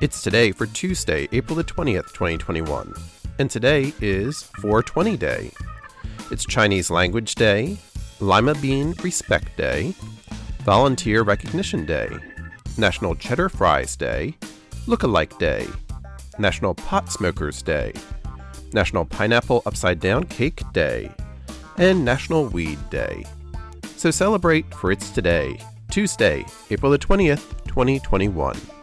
It's today for Tuesday, April the 20th, 2021. And today is 420 Day. It's Chinese Language Day, Lima Bean Respect Day, Volunteer Recognition Day, National Cheddar Fries Day, Lookalike Day, National Pot Smokers Day, National Pineapple Upside Down Cake Day, and National Weed Day. So celebrate for it's today, Tuesday, April the 20th, 2021.